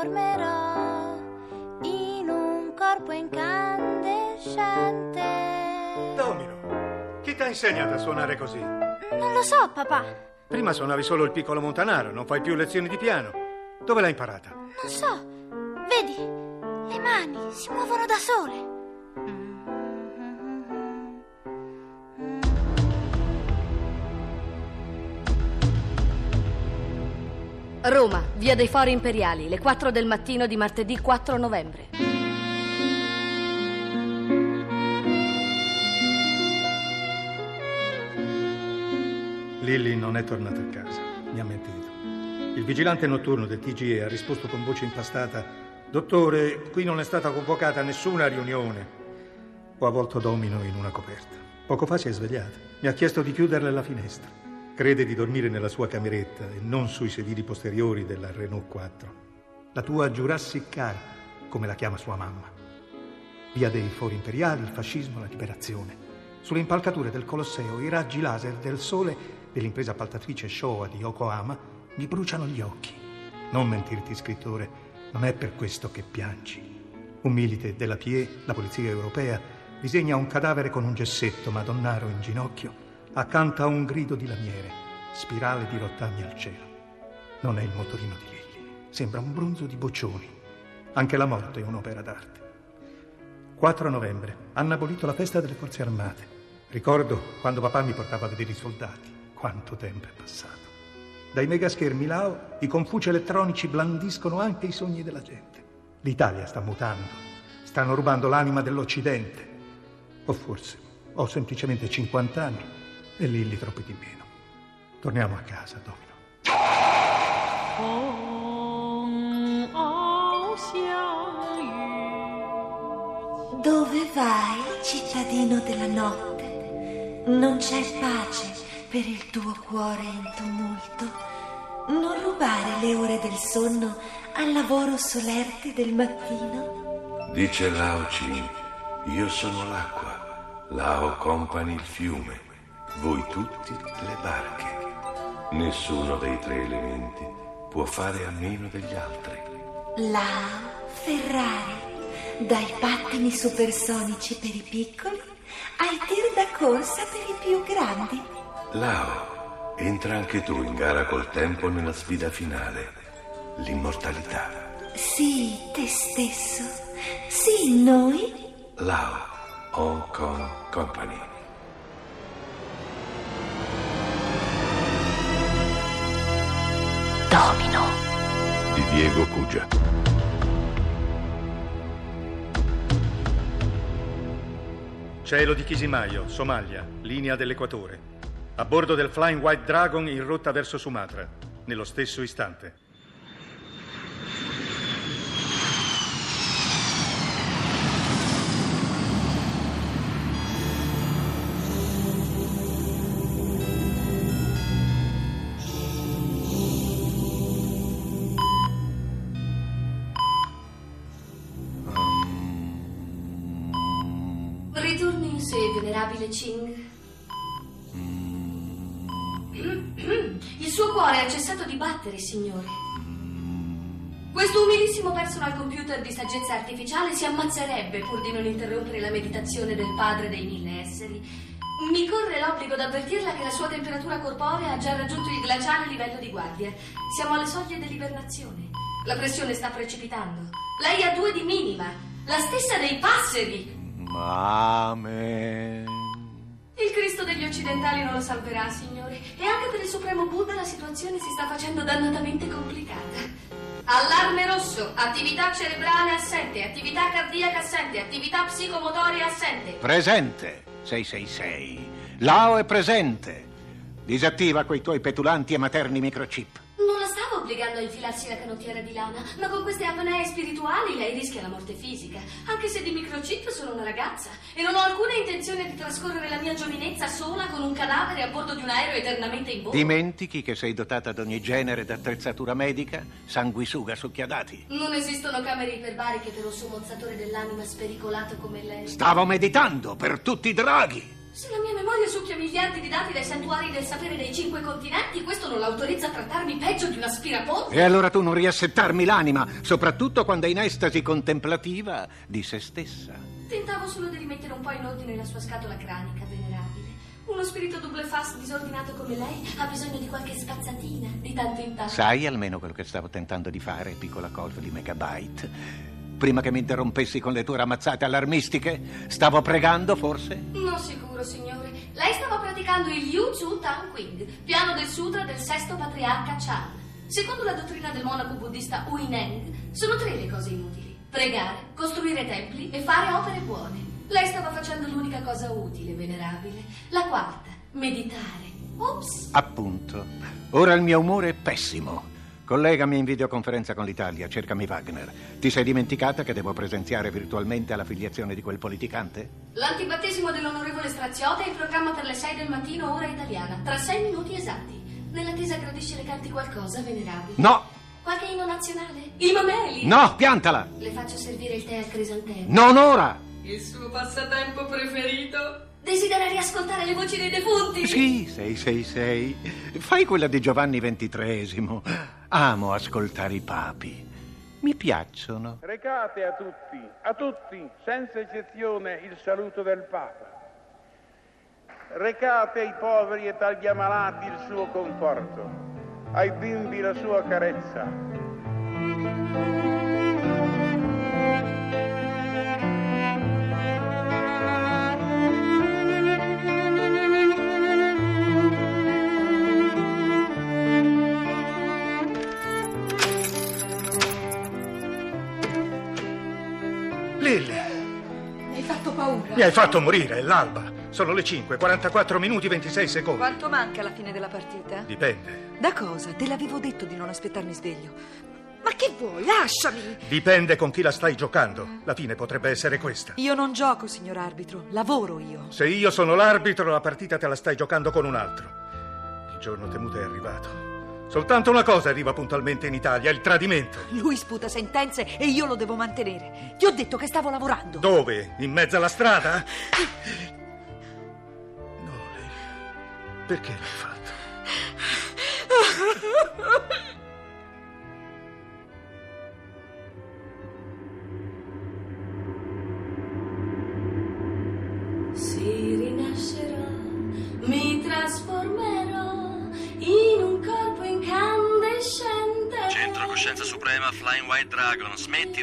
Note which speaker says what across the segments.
Speaker 1: Trasformerò in un corpo incandescente.
Speaker 2: Domino, chi ti ha insegnato a suonare così?
Speaker 1: Non lo so, papà.
Speaker 2: Prima suonavi solo il piccolo montanaro, non fai più lezioni di piano. Dove l'hai imparata?
Speaker 1: Non so. Vedi, le mani si muovono da sole.
Speaker 3: Roma, via dei Fori Imperiali, le 4 del mattino di martedì 4 novembre.
Speaker 2: Lilly non è tornata a casa, mi ha mentito. Il vigilante notturno del TGE ha risposto con voce impastata: Dottore, qui non è stata convocata nessuna riunione. Ho avvolto Domino in una coperta. Poco fa si è svegliata. Mi ha chiesto di chiuderle la finestra. Crede di dormire nella sua cameretta e non sui sedili posteriori della Renault 4. La tua Jurassic Car, come la chiama sua mamma. Via dei Fori Imperiali, il fascismo, la liberazione. Sulle impalcature del Colosseo i raggi laser del sole dell'impresa appaltatrice Showa di Yokohama mi bruciano gli occhi. Non mentirti, scrittore, non è per questo che piangi. Un milite della PIE, la polizia europea, disegna un cadavere con un gessetto madonnaro in ginocchio accanto a un grido di lamiere, spirale di rottami al cielo. Non è il motorino di Lilli, sembra un bronzo di boccioni. Anche la morte è un'opera d'arte. 4 novembre, hanno abolito la festa delle forze armate. Ricordo quando papà mi portava a vedere i soldati. Quanto tempo è passato. Dai megaschermi Lao i confuci elettronici blandiscono anche i sogni della gente. L'Italia sta mutando. Stanno rubando l'anima dell'Occidente. O forse ho semplicemente 50 anni e Lilli troppi di meno. Torniamo a casa, Domino.
Speaker 4: Dove vai, cittadino della notte? Non c'è pace per il tuo cuore in tumulto. Non rubare le ore del sonno al lavoro solerte del mattino.
Speaker 5: Dice Lao Chin, io sono l'acqua, Lao company il fiume voi tutti le barche. Nessuno dei tre elementi può fare a meno degli altri.
Speaker 4: La Ferrari, dai pattini supersonici per i piccoli ai tir da corsa per i più grandi.
Speaker 5: Lao, entra anche tu in gara col tempo nella sfida finale, l'immortalità.
Speaker 4: Sì, te stesso. Sì, noi.
Speaker 5: Lao, Hong Kong Company.
Speaker 6: Domino.
Speaker 5: Di Diego Cugia.
Speaker 2: Cielo di Chisimaio, Somalia, linea dell'equatore. A bordo del Flying White Dragon in rotta verso Sumatra, nello stesso istante.
Speaker 3: Venerabile Ching. Il suo cuore ha cessato di battere, signore. Questo umilissimo personal computer di saggezza artificiale si ammazzerebbe pur di non interrompere la meditazione del padre dei mille esseri. Mi corre l'obbligo d'avvertirla che la sua temperatura corporea ha già raggiunto il glaciale livello di guardia. Siamo alle soglie dell'ibernazione. La pressione sta precipitando. Lei ha due di minima, la stessa dei passeri.
Speaker 5: Amen.
Speaker 3: Il Cristo degli occidentali non lo salverà, signore. E anche per il Supremo Buddha la situazione si sta facendo dannatamente complicata. Allarme rosso, attività cerebrale assente, attività cardiaca assente, attività psicomotoria assente.
Speaker 7: Presente. 666. Lao è presente. Disattiva quei tuoi petulanti e materni microchip.
Speaker 3: Obbligando a infilarsi la canottiera di lana, ma con queste apnee spirituali lei rischia la morte fisica. Anche se di microchip sono una ragazza e non ho alcuna intenzione di trascorrere la mia giovinezza sola con un cadavere a bordo di un aereo eternamente in volo.
Speaker 7: Dimentichi che sei dotata di ogni genere d'attrezzatura medica, sanguisuga succhiadati.
Speaker 3: Non esistono camere iperbariche per un sommozzatore dell'anima spericolato come lei.
Speaker 7: Stavo meditando per tutti i draghi.
Speaker 3: Se la mia succhia miliardi di dati dai santuari del sapere dei cinque continenti, questo non l'autorizza a trattarmi peggio di un aspirapolvere.
Speaker 7: E allora tu non riassettarmi l'anima, soprattutto quando è in estasi contemplativa di se stessa.
Speaker 3: Tentavo solo di rimettere un po' in ordine la sua scatola cranica, venerabile. Uno spirito double fast disordinato come lei ha bisogno di qualche spazzatina, di tanto in tanto.
Speaker 7: Sai almeno quello che stavo tentando di fare, piccola colf di megabyte? Prima che mi interrompessi con le tue ramazzate allarmistiche, stavo pregando forse?
Speaker 3: Non sicuro, signore. Lei stava praticando il Yu Tzu Tang Quing, piano del sutra del sesto patriarca Chan. Secondo la dottrina del monaco buddista Huineng, sono tre le cose inutili. Pregare, costruire templi e fare opere buone. Lei stava facendo l'unica cosa utile, venerabile. La quarta, meditare. Ops!
Speaker 7: Appunto. Ora il mio umore è pessimo. Collegami in videoconferenza con l'Italia, cercami Wagner. Ti sei dimenticata che devo presenziare virtualmente alla filiazione di quel politicante?
Speaker 3: L'antibattesimo dell'onorevole Straziotta è in programma per le 6 del mattino, ora italiana, tra 6 minuti esatti. Nell'attesa gradisce le canti qualcosa, venerabile?
Speaker 7: No!
Speaker 3: Qualche inno nazionale? I mameli?
Speaker 7: No, piantala!
Speaker 3: Le faccio servire il tè al crisantemo.
Speaker 7: Non ora!
Speaker 3: Il suo passatempo preferito? Desidera riascoltare le voci dei defunti?
Speaker 7: Sì, 666. Fai quella di Giovanni XXIII. Amo ascoltare i papi. Mi piacciono.
Speaker 8: Recate a tutti, a tutti, senza eccezione, il saluto del Papa. Recate ai poveri e agli ammalati il suo conforto, ai bimbi la sua carezza.
Speaker 6: Mi hai fatto
Speaker 2: morire, è l'alba. Sono le 5, 44 minuti 26 secondi.
Speaker 6: Quanto manca alla fine della partita?
Speaker 2: Dipende.
Speaker 6: Da cosa? Te l'avevo detto di non aspettarmi sveglio. Ma che vuoi? Lasciami!
Speaker 2: Dipende con chi la stai giocando. La fine potrebbe essere questa.
Speaker 6: Io non gioco, signor arbitro. Lavoro io.
Speaker 2: Se io sono l'arbitro, la partita te la stai giocando con un altro. Il giorno temuto è arrivato. Soltanto una cosa arriva puntualmente in Italia, il tradimento.
Speaker 6: Lui sputa sentenze e io lo devo mantenere. Ti ho detto che stavo lavorando.
Speaker 2: Dove? In mezzo alla strada? No, lei. Perché l'hai fatto?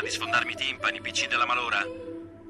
Speaker 9: smettila di sfondarmi i timpani, PC della malora.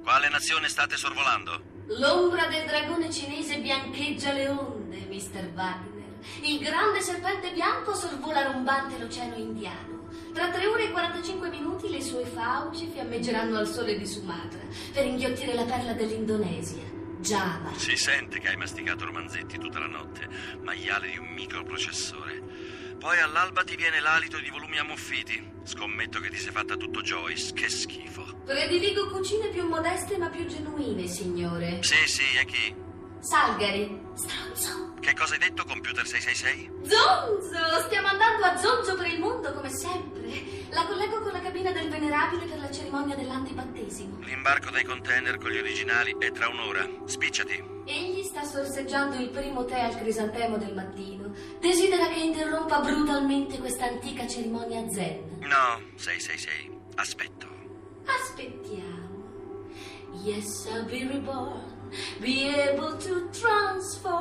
Speaker 9: Quale nazione state sorvolando?
Speaker 3: L'ombra del dragone cinese biancheggia le onde, Mr. Wagner. Il grande serpente bianco sorvola rombante l'oceano indiano. Tra 3 ore e 45 minuti le sue fauci fiammeggeranno al sole di Sumatra per inghiottire la perla dell'Indonesia, Java.
Speaker 9: Si sente che hai masticato romanzetti tutta la notte, maiale di un microprocessore. Poi all'alba ti viene l'alito di volumi ammuffiti. Scommetto che ti sei fatta tutto Joyce, che schifo.
Speaker 3: Prediligo cucine più modeste ma più genuine, signore.
Speaker 9: Sì, sì, e chi?
Speaker 3: Salgari, stronzo.
Speaker 9: Che cosa hai detto, computer 666?
Speaker 3: Zonzo! Stiamo andando a zonzo per il mondo come sempre. La collego con la cabina del venerabile per la cerimonia dell'antibattesimo.
Speaker 9: L'imbarco dei container con gli originali è tra un'ora. Spicciati.
Speaker 3: Egli sta sorseggiando il primo tè al crisantemo del mattino. Desidera che interrompa brutalmente questa antica cerimonia zen.
Speaker 9: No, 666. Aspetto.
Speaker 3: Aspettiamo. Yes, I'll be reborn. Be able to transform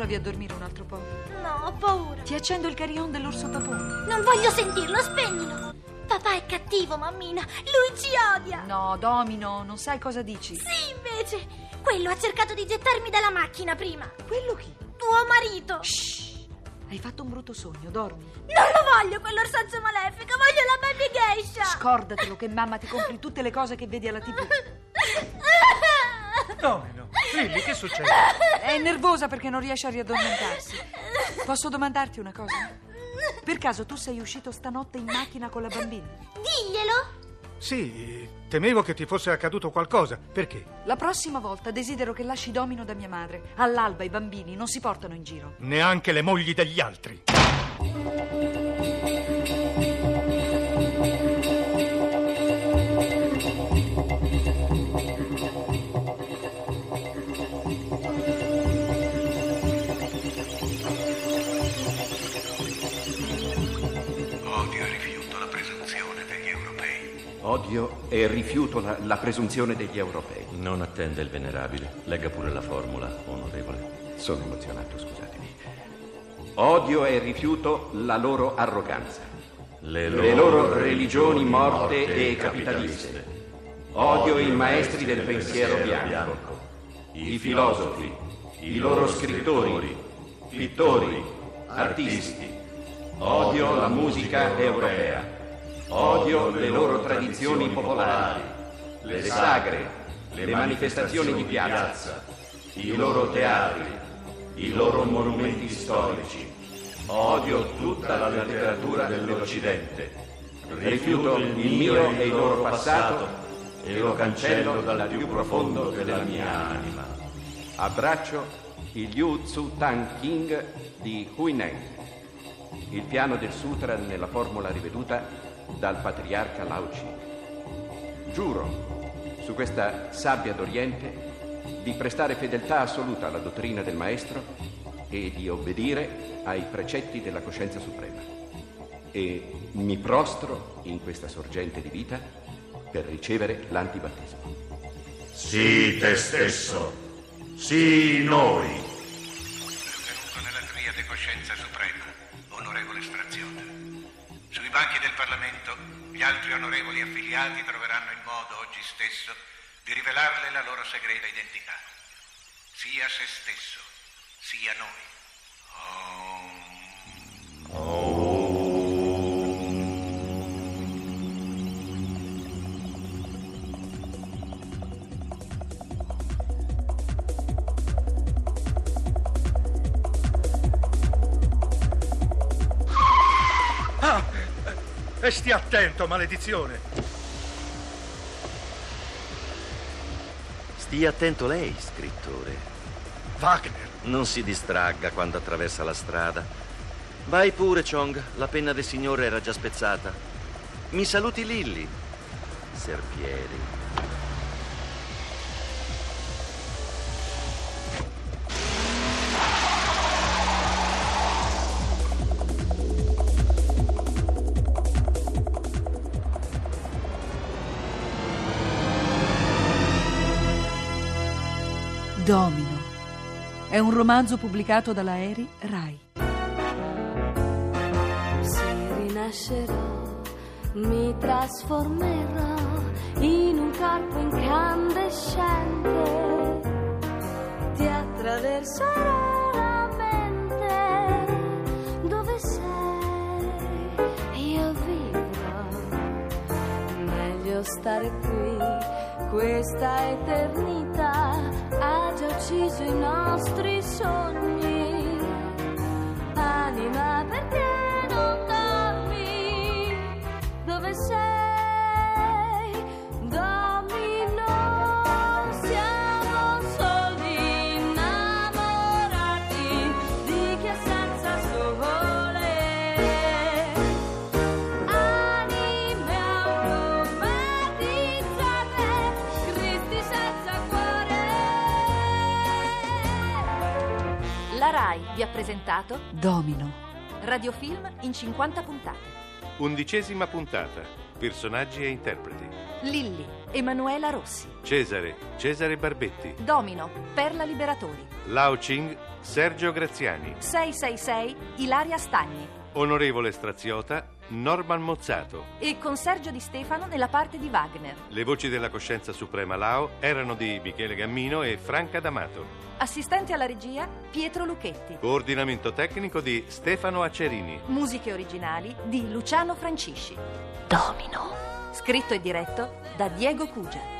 Speaker 6: provi a dormire un altro po'?
Speaker 1: No, ho paura.
Speaker 6: Ti accendo il carillon dell'orso tapone.
Speaker 1: Non voglio sentirlo, spegnilo. Papà è cattivo, mammina. Lui ci odia.
Speaker 6: No, Domino, non sai cosa dici.
Speaker 1: Sì, invece. Quello ha cercato di gettarmi dalla macchina prima.
Speaker 6: Quello chi?
Speaker 1: Tuo marito.
Speaker 6: Hai fatto un brutto sogno, dormi.
Speaker 1: Non lo voglio quell'orsaggio malefico, voglio la baby geisha.
Speaker 6: Scordatelo che mamma ti compri tutte le cose che vedi alla tv.
Speaker 2: Domino, Lilli, che succede?
Speaker 6: È nervosa perché non riesce a riaddormentarsi. Posso domandarti una cosa? Per caso tu sei uscito stanotte in macchina con la bambina?
Speaker 1: Diglielo.
Speaker 2: Sì, temevo che ti fosse accaduto qualcosa. Perché?
Speaker 6: La prossima volta desidero che lasci domino da mia madre. All'alba i bambini non si portano in giro.
Speaker 2: Neanche le mogli degli altri.
Speaker 7: Odio e rifiuto la,
Speaker 10: la presunzione degli europei.
Speaker 9: Non attende il venerabile. Legga pure la formula, onorevole.
Speaker 10: Sono emozionato, scusatemi. Odio e rifiuto la loro arroganza.
Speaker 9: Le
Speaker 10: Le loro religioni morte e capitaliste. Odio i maestri del pensiero bianco. I filosofi, i loro scrittori, pittori, artisti. Odio la musica europea. Odio le loro tradizioni popolari, le sagre, le manifestazioni di piazza, i loro teatri, i loro monumenti storici. Odio tutta la letteratura dell'Occidente. Rifiuto il mio e il loro passato e lo cancello dal più profondo della mia anima. Abbraccio il Yu Tzu Tang King di Huineng, il piano del sutra nella formula riveduta dal patriarca Tzu. Giuro, su questa sabbia d'Oriente, di prestare fedeltà assoluta alla dottrina del Maestro e di obbedire ai precetti della coscienza suprema. E mi prostro in questa sorgente di vita per ricevere l'antibattesimo.
Speaker 5: Sì, te stesso. Sì, noi.
Speaker 7: Onorevoli affiliati troveranno il modo oggi stesso di rivelarle la loro segreta identità. Sia se stesso, sia noi.
Speaker 2: Ah! E stia attento, maledizione.
Speaker 9: Stia attento lei, scrittore.
Speaker 2: Wagner.
Speaker 9: Non si distragga quando attraversa la strada. Vai pure, Chong. La penna del signore era già spezzata. Mi saluti Lilly. Serpieri.
Speaker 6: Domino. È un romanzo pubblicato dalla Eri Rai.
Speaker 3: Se rinascerò, mi trasformerò in un corpo incandescente. Ti attraverserò la mente. Dove sei? Io vivrò. Meglio stare qui, questa eternità ha già ucciso i nostri sogni. Anima, perché non dormi? Dove sei?
Speaker 6: Rai vi ha presentato Domino. Radiofilm in 50 puntate.
Speaker 5: Undicesima puntata. Personaggi e interpreti.
Speaker 6: Lilli, Emanuela Rossi.
Speaker 5: Cesare, Cesare Barbetti.
Speaker 6: Domino, Perla Liberatori.
Speaker 5: Lao Ching, Sergio Graziani.
Speaker 6: 666, Ilaria Stagni.
Speaker 5: Onorevole Straziota,
Speaker 11: Norman Mozzato.
Speaker 6: E con Sergio Di Stefano nella parte di Wagner.
Speaker 11: Le voci della coscienza suprema Lao erano di Michele Gammino e Franca D'Amato.
Speaker 6: Assistente alla regia Pietro Lucchetti.
Speaker 11: Coordinamento tecnico di Stefano Acerini.
Speaker 6: Musiche originali di Luciano Francisci.
Speaker 4: Domino.
Speaker 6: Scritto e diretto da Diego Cugia.